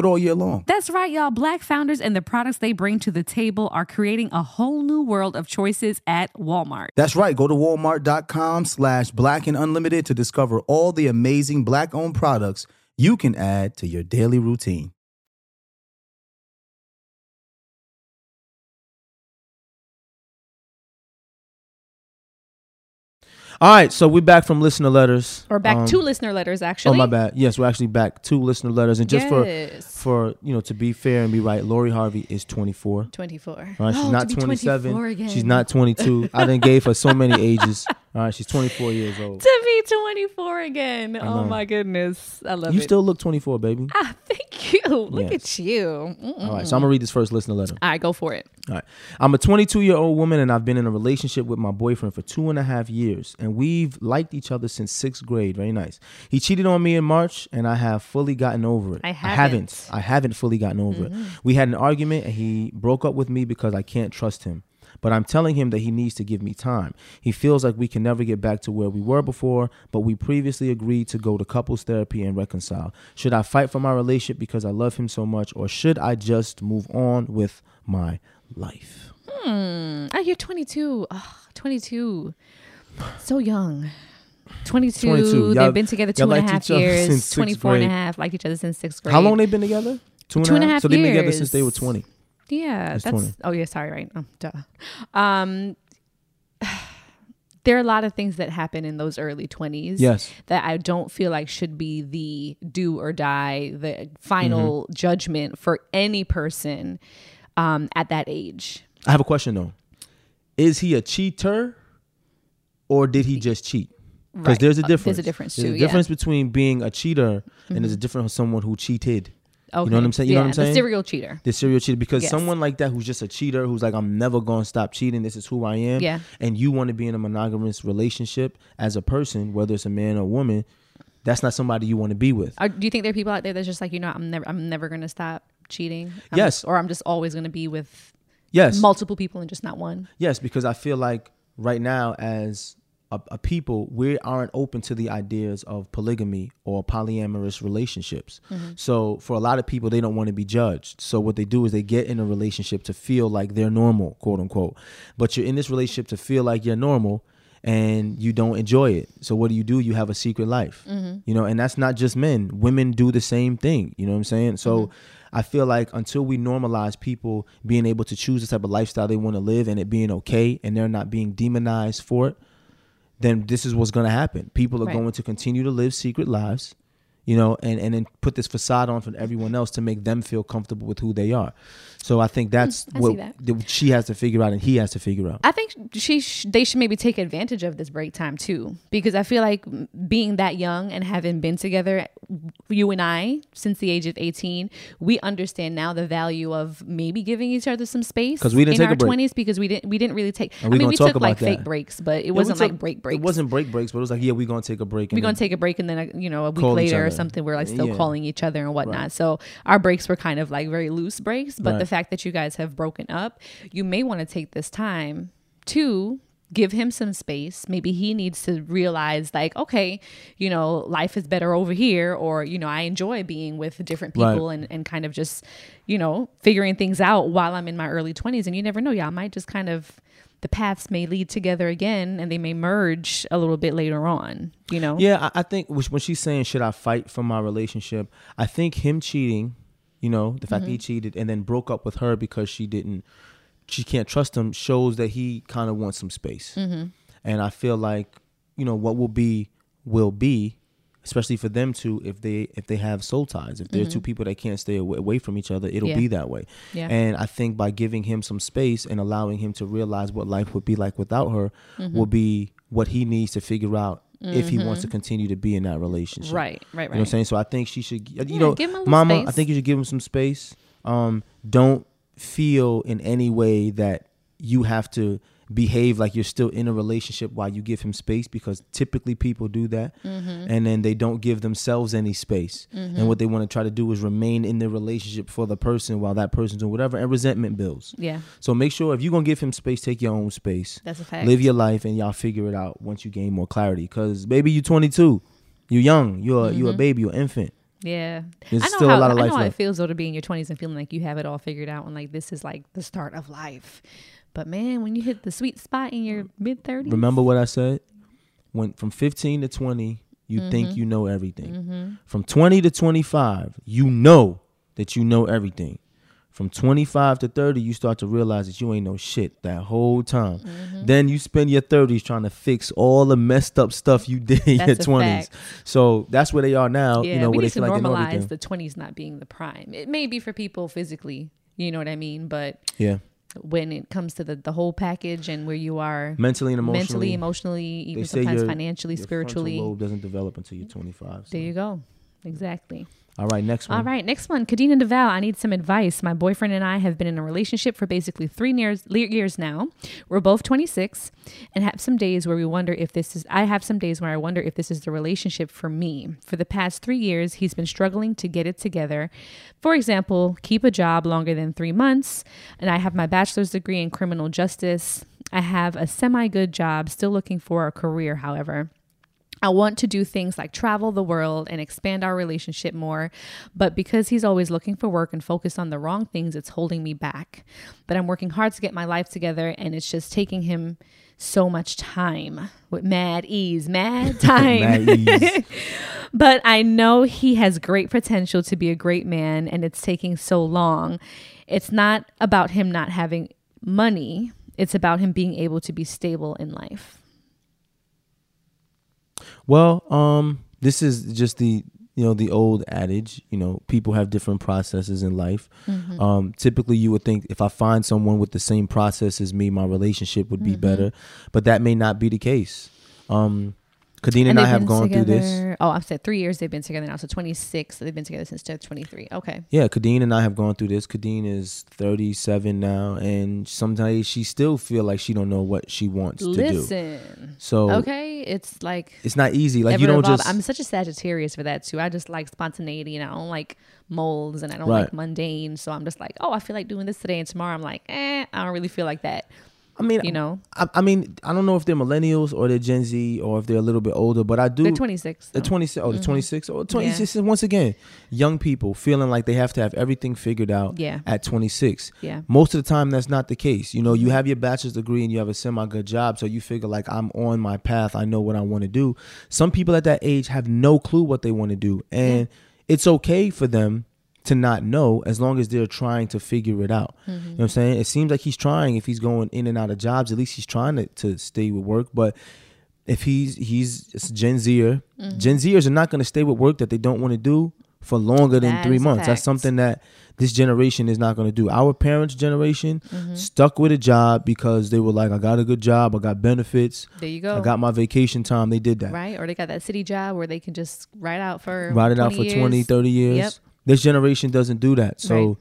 but all year long. That's right, y'all. Black founders and the products they bring to the table are creating a whole new world of choices at Walmart. That's right. Go to walmart.com slash black and unlimited to discover all the amazing black owned products you can add to your daily routine. All right, so we're back from listener letters. Or back Um, to listener letters, actually. Oh my bad. Yes, we're actually back to listener letters, and just Yes. for for you know to be fair and be right, Lori Harvey is 24. 24. All right, she's Oh, not 27. 24 again. She's not 22. I done gave her so many ages. All right, she's 24 years old. to be 24 again. Oh my goodness. I love You it. still look 24, baby. ah, thank you. Look Yes. at you. Mm-mm. All right, so I'm gonna read this first listener letter. All right, go for it. All right. I'm a 22 year old woman and I've been in a relationship with my boyfriend for two and a half years. And we've liked each other since sixth grade. Very nice. He cheated on me in March and I have fully gotten over it. I haven't. haven't. I haven't fully gotten over it. We had an argument and he broke up with me because I can't trust him. But I'm telling him that he needs to give me time. He feels like we can never get back to where we were before, but we previously agreed to go to couples therapy and reconcile. Should I fight for my relationship because I love him so much, or should I just move on with my life? Hmm. Ah, you're 22. Oh, 22. So young. 22. 22. They've been together two and a half years. since sixth 24 and a half. Liked each other since sixth grade. How long they been together? Two and a Two and a half. half So they've been together since they were 20. Yeah, that's 20. oh yeah, sorry, right. Oh, duh. Um there are a lot of things that happen in those early 20s Yes. that I don't feel like should be the do or die, the final Mm-hmm. judgment for any person um, at that age. I have a question though. Is he a cheater or did he just cheat? Because Right. there's a Uh, difference. there's a difference There's too, a yeah. difference between being a cheater and there's a difference from someone who cheated. Okay. You know what I'm saying? You know yeah, what I'm saying? The serial cheater. The serial cheater. Because Yes. someone like that who's just a cheater, who's like, I'm never gonna stop cheating, this is who I am. Yeah. And you want to be in a monogamous relationship as a person, whether it's a man or woman, that's not somebody you want to be with. Are, do you think there are people out there that's just like, you know, I'm never I'm never gonna stop cheating? I'm Yes. or I'm just always gonna be with Yes. multiple people and just not one. Yes, because I feel like right now, as a, a people, we aren't open to the ideas of polygamy or polyamorous relationships. Mm-hmm. So, for a lot of people, they don't want to be judged. So, what they do is they get in a relationship to feel like they're normal, quote unquote. But you're in this relationship to feel like you're normal and you don't enjoy it. So, what do you do? You have a secret life, mm-hmm. you know, and that's not just men. Women do the same thing. You know what I'm saying? So, mm-hmm. I feel like until we normalize people being able to choose the type of lifestyle they want to live and it being okay and they're not being demonized for it, then this is what's going to happen. People are Right. going to continue to live secret lives, you know, and, and then put this facade on for everyone else to make them feel comfortable with who they are. So I think that's I what that. that she has to figure out and he has to figure out. I think she sh- they should maybe take advantage of this break time too, because I feel like being that young and having been together, you and I since the age of eighteen, we understand now the value of maybe giving each other some space 'Cause we didn't in take our a break. twenties because we didn't we didn't really take. I we mean, we talk took like about fake breaks, but it Yeah, wasn't took- like break breaks. It wasn't break breaks, but it was like, yeah, we're going to take a break. we're and gonna then- take a break and then uh, you know a week later or something we're like still Yeah. calling each other and whatnot Right. so our breaks were kind of like very loose breaks but the fact that you guys have broken up you may want to take this time to give him some space. Maybe he needs to realize, like, okay, you know, life is better over here, or, you know, I enjoy being with different Right. people and, and kind of just, you know, figuring things out while I'm in my early 20s. And you never know, y'all might just kind of, the paths may lead together again and they may merge a little bit later on, you know? Yeah, I, I think when she's saying should I fight for my relationship, I think him cheating, you know, the fact that he Mm-hmm. cheated and then broke up with her because she didn't, she can't trust him, shows that he kind of wants some space. Mm-hmm. And I feel like, you know, what will be will be, especially for them two, if they if they have soul ties, if they're two people that can't stay away, away from each other, it'll Mm-hmm. Yeah. be that way. Yeah. And I think by giving him some space and allowing him to realize what life would be like without her Mm-hmm. will be what he needs to figure out if he wants to continue to be in that relationship. Right, right, right You know what I'm saying? So I think she should, you Yeah, know, give him a little Mama, I think you should give him some space. Um, don't feel in any way that you have to behave like you're still in a relationship while you give him space because typically people do that. Mm-hmm. and then they don't give themselves any space. And what they want to try to do is remain in the relationship for the person while that person's doing whatever and resentment builds. Yeah, so make sure if you're gonna give him space take your own space. That's a fact. live your life and y'all figure it out once you gain more clarity. Because maybe you're 22 you're young. You're you're a baby you're an infant. Yeah. There's I know still a how, lot of I life know how it feels though to be in your 20s and feeling like you have it all figured out and like this is like the start of life. But man, when you hit the sweet spot in your mid 30s. Remember what I said? When from 15 to 20, you Mm-hmm. think you know everything. From 20 to 25, you know that you know everything. From 25 to 30, you start to realize that you ain't no shit that whole time. Mm-hmm. Then you spend your 30s trying to fix all the messed up stuff you did in your That's a 20s. fact. So that's where they are now. yeah, you know, we need to like they know normalize everything. the 20s not being the prime. It may be for people physically, you know what I mean? But yeah. When it comes to the, the whole package and where you are Mentally and emotionally. mentally, emotionally, even sometimes your- financially, your frontal spiritually, lobe doesn't develop until you're 25. so. there you go. Exactly. All right, next one. All right, next one. Khadeen and Devale, I need some advice. My boyfriend and I have been in a relationship for basically three years, years now. We're both 26 and have some days where we wonder if this is, I have some days where I wonder if this is the relationship for me. For the past three years, he's been struggling to get it together. For example, keep a job longer than three months. And I have my bachelor's degree in criminal justice. I have a semi good job, still looking for a career, however. I want to do things like travel the world and expand our relationship more, but because he's always looking for work and focused on the wrong things, it's holding me back. But I'm working hard to get my life together and it's just taking him so much time with mad ease, mad time. Mad ease. but I know he has great potential to be a great man and it's taking so long. It's not about him not having money, it's about him being able to be stable in life. Well, um, this is just the you know the old adage. You know, people have different processes in life. Mm-hmm. Um, typically, you would think if I find someone with the same process as me, my relationship would be Mm-hmm. better, but that may not be the case. Um, Khadeen and, I they've have gone through this. Oh, I've said three years they've been together now. So 26. So they've been together since they're 23. Okay. Yeah, Khadeen and I have gone through this. Khadeen is 37 now, and sometimes she still feel like she don't know what she wants to do. Listen. So Okay. It's like. it's not easy. Like you don't evolve- just. I'm such a Sagittarius for that too. I just like spontaneity and I don't like molds and I don't Right. like mundane. So I'm just like, oh, I feel like doing this today and tomorrow I'm like, eh, I don't really feel like that. I mean, You know, I, I mean, I don't know if they're millennials or they're Gen Z or if they're a little bit older, but I do. they're 26. The so. 26, oh, the mm-hmm. 26, or 26, Yeah. once again, young people feeling like they have to have everything figured out Yeah. at 26. Yeah. Most of the time, that's not the case. You know, you mm-hmm. have your bachelor's degree and you have a semi good job, so you figure, like, I'm on my path. I know what I want to do. Some people at that age have no clue what they want to do. And it's okay for them to not know as long as they're trying to figure it out. You know what I'm saying? It seems like he's trying if he's going in and out of jobs, at least he's trying to, to stay with work. But if he's he's it's Gen Zer, Mm-hmm. Gen Zers are not going to stay with work that they don't want to do for longer than That three months. That's something that this generation is not going to do. Our parents' generation Mm-hmm. stuck with a job because they were like, I got a good job, I got benefits, There you go. I got my vacation time. They did that. right? Or they got that city job where they can just ride out for Ride it out for 20 20, years. 30 years. Yep. This generation doesn't do that. So, Right.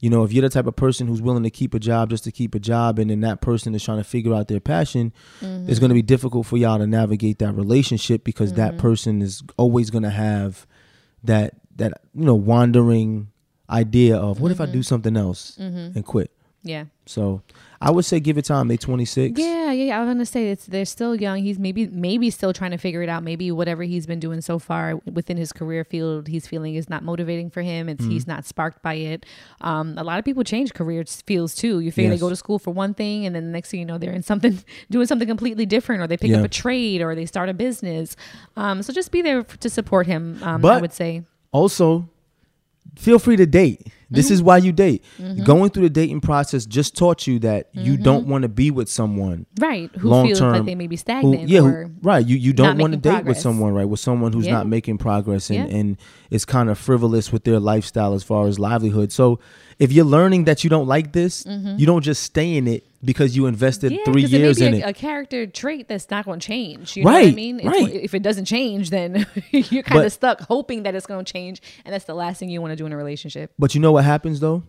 you know, if you're the type of person who's willing to keep a job just to keep a job, and then that person is trying to figure out their passion, Mm-hmm. it's going to be difficult for y'all to navigate that relationship because Mm-hmm. that person is always going to have that that you know wandering idea of what if I Mm-hmm. do something else and quit. Yeah. So I would say give it time. They 26. Yeah, yeah, yeah. I was gonna say it's they're still young. He's maybe maybe still trying to figure it out. Maybe whatever he's been doing so far within his career field, he's feeling is not motivating for him. It's he's Mm-hmm. not sparked by it. Um, a lot of people change career fields too. You figure Yes. they go to school for one thing, and then the next thing you know, they're in something doing something completely different, or they pick Yeah. up a trade, or they start a business. Um, so just be there to support him. Um, I would say. Also, feel free to date. This Mm-hmm. is why you date. Mm-hmm. Going through the dating process just taught you that you mm-hmm. don't want to be with someone Right. Who long feels term. like they may be who- stagnant yeah, who- right. You you don't want to date with someone right with someone who's Yeah. not making progress and Yeah. and is kind of frivolous with their lifestyle as far as livelihood. So if you're learning that you don't like this, mm-hmm. you don't just stay in it because you invested Mm-hmm. Yeah, three 'cause it years may in be it. a, a character trait that's not going to change. You know what I Right, mean? It's- right. If it doesn't change, then you're kind of stuck hoping that it's going to change, and that's the last thing you want to do in a relationship. But you know what happens though?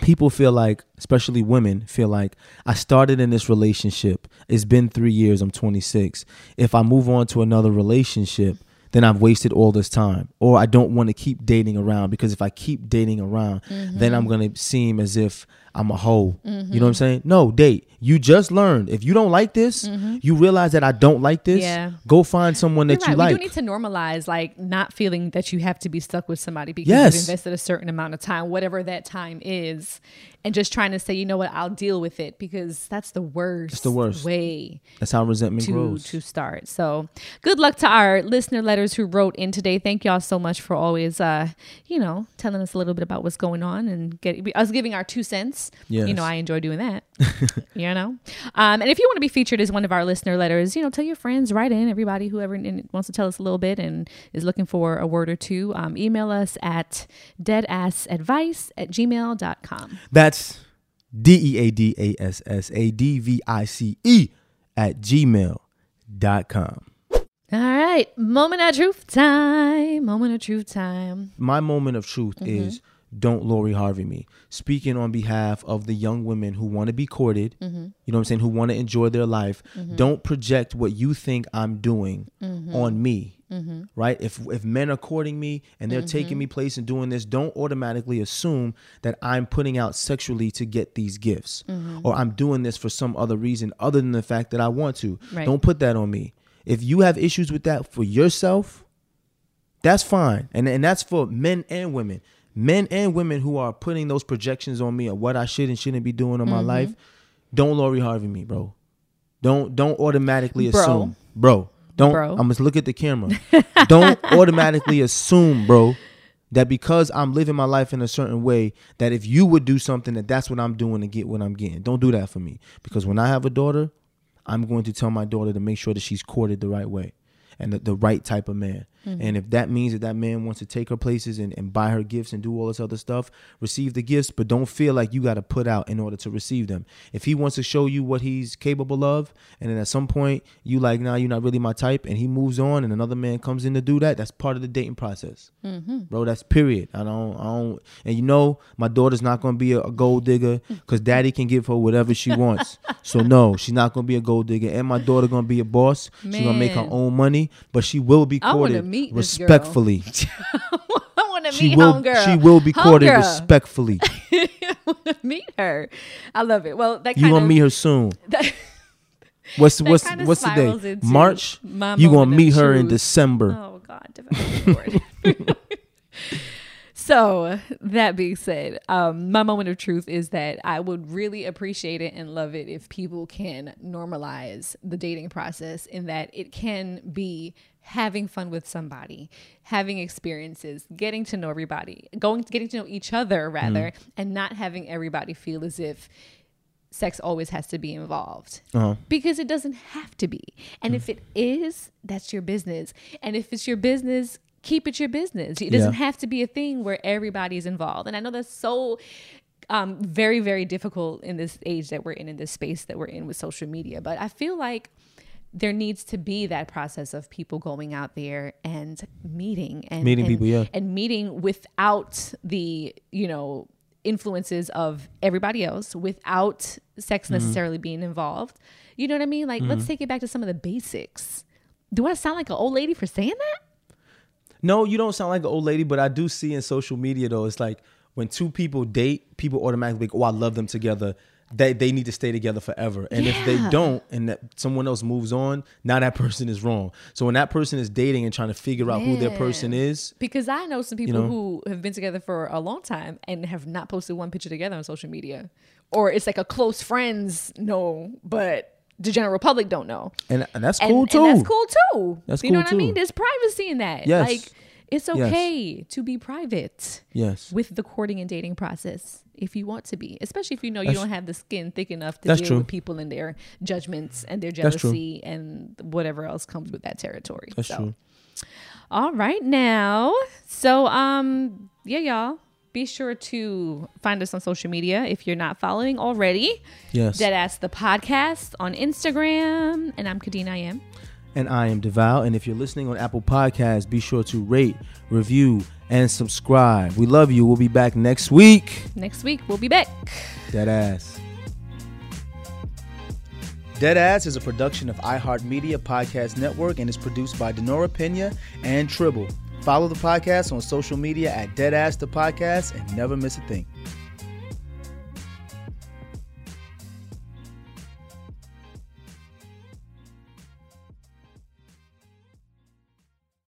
People feel like, especially women, feel like I started in this relationship. It's been three years. I'm 26. If I move on to another relationship, then I've wasted all this time. Or I don't want to keep dating around because if I keep dating around, then I'm going to seem as if I'm a hoe. You know what I'm saying? No, date. You just learned. If you don't like this, you realize that I don't like this. Yeah. Go find someone that You're you right. like. We do need to normalize like not feeling that you have to be stuck with somebody because Yes. you've invested a certain amount of time, whatever that time is, and just trying to say, you know what, I'll deal with it because that's the worst. the worst. way That's how resentment to grows. to start. So good luck to our listener letters who wrote in today. Thank y'all so much for always uh, you know, telling us a little bit about what's going on and get us giving our two cents. You Yes. know, I enjoy doing that. you know? Um, and if you want to be featured as one of our listener letters, you know, tell your friends, write in, everybody, whoever wants to tell us a little bit and is looking for a word or two, um, email us at deadassadvice at gmail.com. That's D E A D A S S A D V I C E at gmail.com. All right. Moment of truth time. Moment of truth time. My moment of truth is don't Lori Harvey me. Speaking on behalf of the young women who want to be courted, mm-hmm. you know what I'm saying, who want to enjoy their life, mm-hmm. don't project what you think I'm doing mm-hmm. on me. Right? If if men are courting me and they're taking me place and doing this, don't automatically assume that I'm putting out sexually to get these gifts or I'm doing this for some other reason other than the fact that I want to. Right. Don't put that on me. If you have issues with that for yourself, that's fine. And and that's for men and women. Men and women who are putting those projections on me of what I should and shouldn't be doing in my Mm-hmm. life, don't Lori Harvey me, bro. Don't don't automatically Bro. assume. Bro. Don't Bro. I'm just look at the camera. don't automatically assume, bro, that because I'm living my life in a certain way, that if you would do something, that that's what I'm doing to get what I'm getting. Don't do that for me. Because when I have a daughter, I'm going to tell my daughter to make sure that she's courted the right way and the, the right type of man. And if that means that that man wants to take her places and, and buy her gifts and do all this other stuff, receive the gifts, but don't feel like you got to put out in order to receive them. If he wants to show you what he's capable of, and then at some point you like, nah, you're not really my type, and he moves on, and another man comes in to do that, that's part of the dating process, bro. That's period. I don't, I don't, and you know, my daughter's not gonna be a, a gold digger because daddy can give her whatever she wants. so no, she's not gonna be a gold digger, and my daughter gonna be a boss. She's gonna make her own money, but she will be courted meet respectfully. I want to She meet will, homegirl. she will be courted Homegirl. respectfully. meet her. I love it. Well, that You gonna of meet her soon. that- What's That what's what's the day? March. You gonna meet her in. December. Oh God, so that being said, um, my moment of truth is that I would really appreciate it and love it if people can normalize the dating process in that it can be having fun with somebody, having experiences, getting to know everybody, going getting to know each other rather, mm-hmm. and not having everybody feel as if sex always has to be involved uh-huh. because it doesn't have to be. And if mm. it is, that's your business. And if it's your business, keep it your business. It doesn't Yeah. have to be a thing where everybody's involved. And I know that's so um, very, very difficult in this age that we're in, in this space that we're in with social media. But I feel like there needs to be that process of people going out there and meeting and Meeting and- people, yeah. and meeting without the you know influences of everybody else without sex Mm-hmm. necessarily being involved you know what i mean like let's take it back to some of the basics do i sound like an old lady for saying that No, you don't sound like an old lady, but I do see in social media though, it's like when two people date, people automatically go, "Oh, I love them together." They they need to stay together forever. And if they don't, and that someone else moves on, now that person is wrong. So when that person is dating and trying to figure out who their person is, Because I know some people know? who have been together for a long time and have not posted one picture together on social media. Or it's like a close friends know, but the general public don't know. and, and that's And, cool too. and that's cool too. That's you know cool what I mean? There's privacy in that. Yes. Like it's Yes. okay to be private Yes. with the courting and dating process if you want to be, especially if you know you don't have the skin thick enough to That's deal true. with people and their judgments and their jealousy and whatever else comes with that territory. That's so. true. All right now. So um yeah, y'all. Be sure to find us on social media if you're not following already. Yes. Deadass the podcast on Instagram. And I'm Khadeen I am. And I am Devale. And if you're listening on Apple Podcasts, be sure to rate, review, and subscribe. We love you. We'll be back next week. Next week we'll be back. Dead ass. Dead Ass is a production of iHeartMedia Podcast Network and is produced by Denora Pena and Tribble. Follow the podcast on social media at Dead Ass the Podcast and never miss a thing.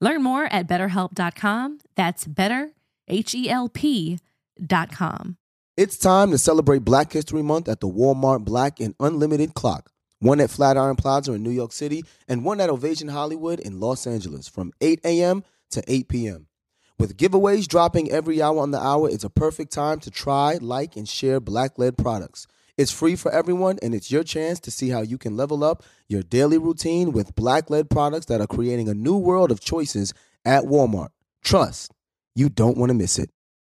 Learn more at betterhelp.com. That's better, H E L P.com. It's time to celebrate Black History Month at the Walmart Black and Unlimited Clock. One at Flatiron Plaza in New York City and one at Ovation Hollywood in Los Angeles from 8 a.m. to 8 p.m. With giveaways dropping every hour on the hour, it's a perfect time to try, like, and share black led products. It's free for everyone, and it's your chance to see how you can level up your daily routine with black led products that are creating a new world of choices at Walmart. Trust, you don't want to miss it.